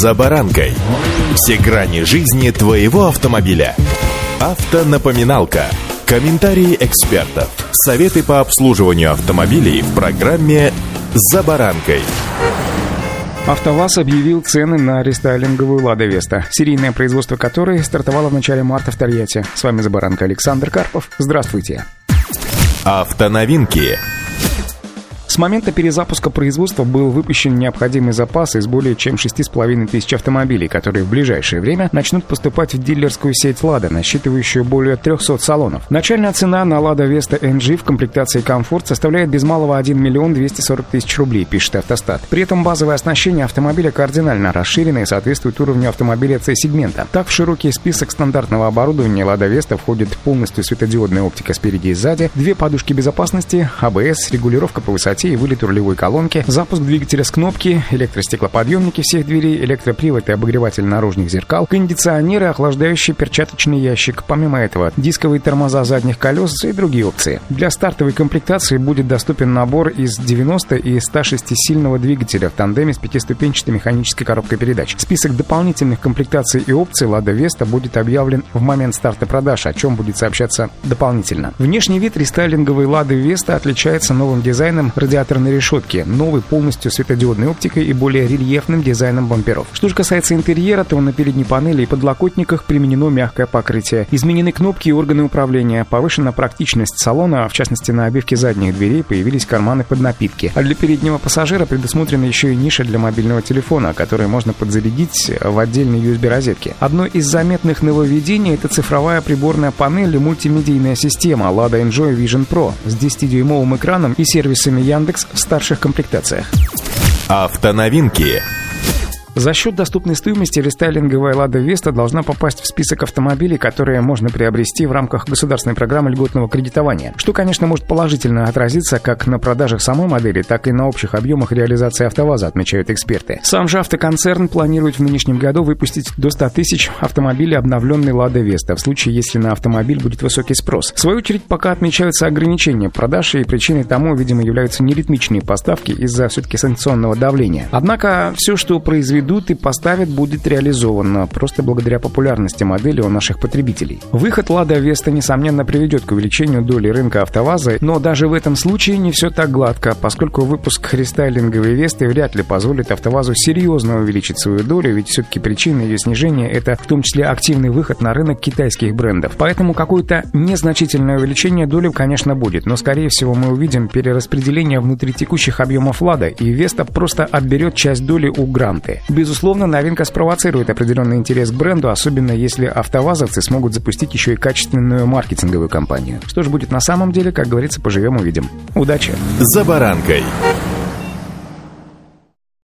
«За баранкой». Все грани жизни твоего автомобиля. Автонапоминалка. Комментарии экспертов. Советы по обслуживанию автомобилей в программе «За баранкой». АвтоВАЗ объявил цены на рестайлинговую «Лада Веста», серийное производство которой стартовало в начале марта в Тольятти. С вами «За баранкой» Александр Карпов. Здравствуйте. Автоновинки. С момента перезапуска производства был выпущен необходимый запас из более чем 6,5 тысяч автомобилей, которые в ближайшее время начнут поступать в дилерскую сеть «Лада», насчитывающую более 300 салонов. Начальная цена на «Лада Веста NG» в комплектации «Комфорт» составляет без малого 1 миллион 240 тысяч рублей, пишет «Автостат». При этом базовое оснащение автомобиля кардинально расширено и соответствует уровню автомобиля C-сегмента. Так, в широкий список стандартного оборудования «Лада Веста» входит полностью светодиодная оптика спереди и сзади, две подушки безопасности, АБС, регулировка по высоте и вылет рулевой колонки, запуск двигателя с кнопки, электростеклоподъемники всех дверей, электропривод и обогреватель наружных зеркал, кондиционеры, охлаждающий перчаточный ящик. Помимо этого, дисковые тормоза задних колес и другие опции. Для стартовой комплектации будет доступен набор из 90 и 106-сильного двигателя в тандеме с пятиступенчатой механической коробкой передач. Список дополнительных комплектаций и опций Lada Vesta будет объявлен в момент старта продаж, о чем будет сообщаться дополнительно. Внешний вид рестайлинговой Lada Vesta отличается новым дизайном радиаторной решетки, новой полностью светодиодной оптикой и более рельефным дизайном бамперов. Что же касается интерьера, то на передней панели и подлокотниках применено мягкое покрытие. Изменены кнопки и органы управления, повышена практичность салона, в частности на обивке задних дверей появились карманы под напитки. А для переднего пассажира предусмотрена еще и ниша для мобильного телефона, который можно подзарядить в отдельной USB-розетке. Одно из заметных нововведений – это цифровая приборная панель и мультимедийная система Lada Enjoy Vision Pro с 10-дюймовым экраном и сервисами Яндекс Яндекс в старших комплектациях. Автоновинки. За счет доступной стоимости рестайлинговая «Лада Веста» должна попасть в список автомобилей, которые можно приобрести в рамках государственной программы льготного кредитования, что, конечно, может положительно отразиться как на продажах самой модели, так и на общих объемах реализации «АвтоВАЗа», отмечают эксперты. Сам же автоконцерн планирует в нынешнем году выпустить до 100 тысяч автомобилей обновленной «Лада Веста», в случае, если на автомобиль будет высокий спрос. В свою очередь, пока отмечаются ограничения продаж, и причиной тому, видимо, являются неритмичные поставки из-за все-таки санкционного давления. Однако, все, что произведено произведут и поставят, будет реализовано, просто благодаря популярности модели у наших потребителей. Выход Лада Веста, несомненно, приведет к увеличению доли рынка АвтоВАЗа, но даже в этом случае не все так гладко, поскольку выпуск рестайлинговой Весты вряд ли позволит АвтоВАЗу серьезно увеличить свою долю, ведь все-таки причина ее снижения – это в том числе активный выход на рынок китайских брендов. Поэтому какое-то незначительное увеличение доли, конечно, будет, но, скорее всего, мы увидим перераспределение внутри текущих объемов Лада, и Веста просто отберет часть доли у Гранты. Безусловно, новинка спровоцирует определенный интерес к бренду, особенно если автовазовцы смогут запустить еще и качественную маркетинговую кампанию. Что же будет на самом деле, как говорится, поживем увидим. Удачи! За баранкой.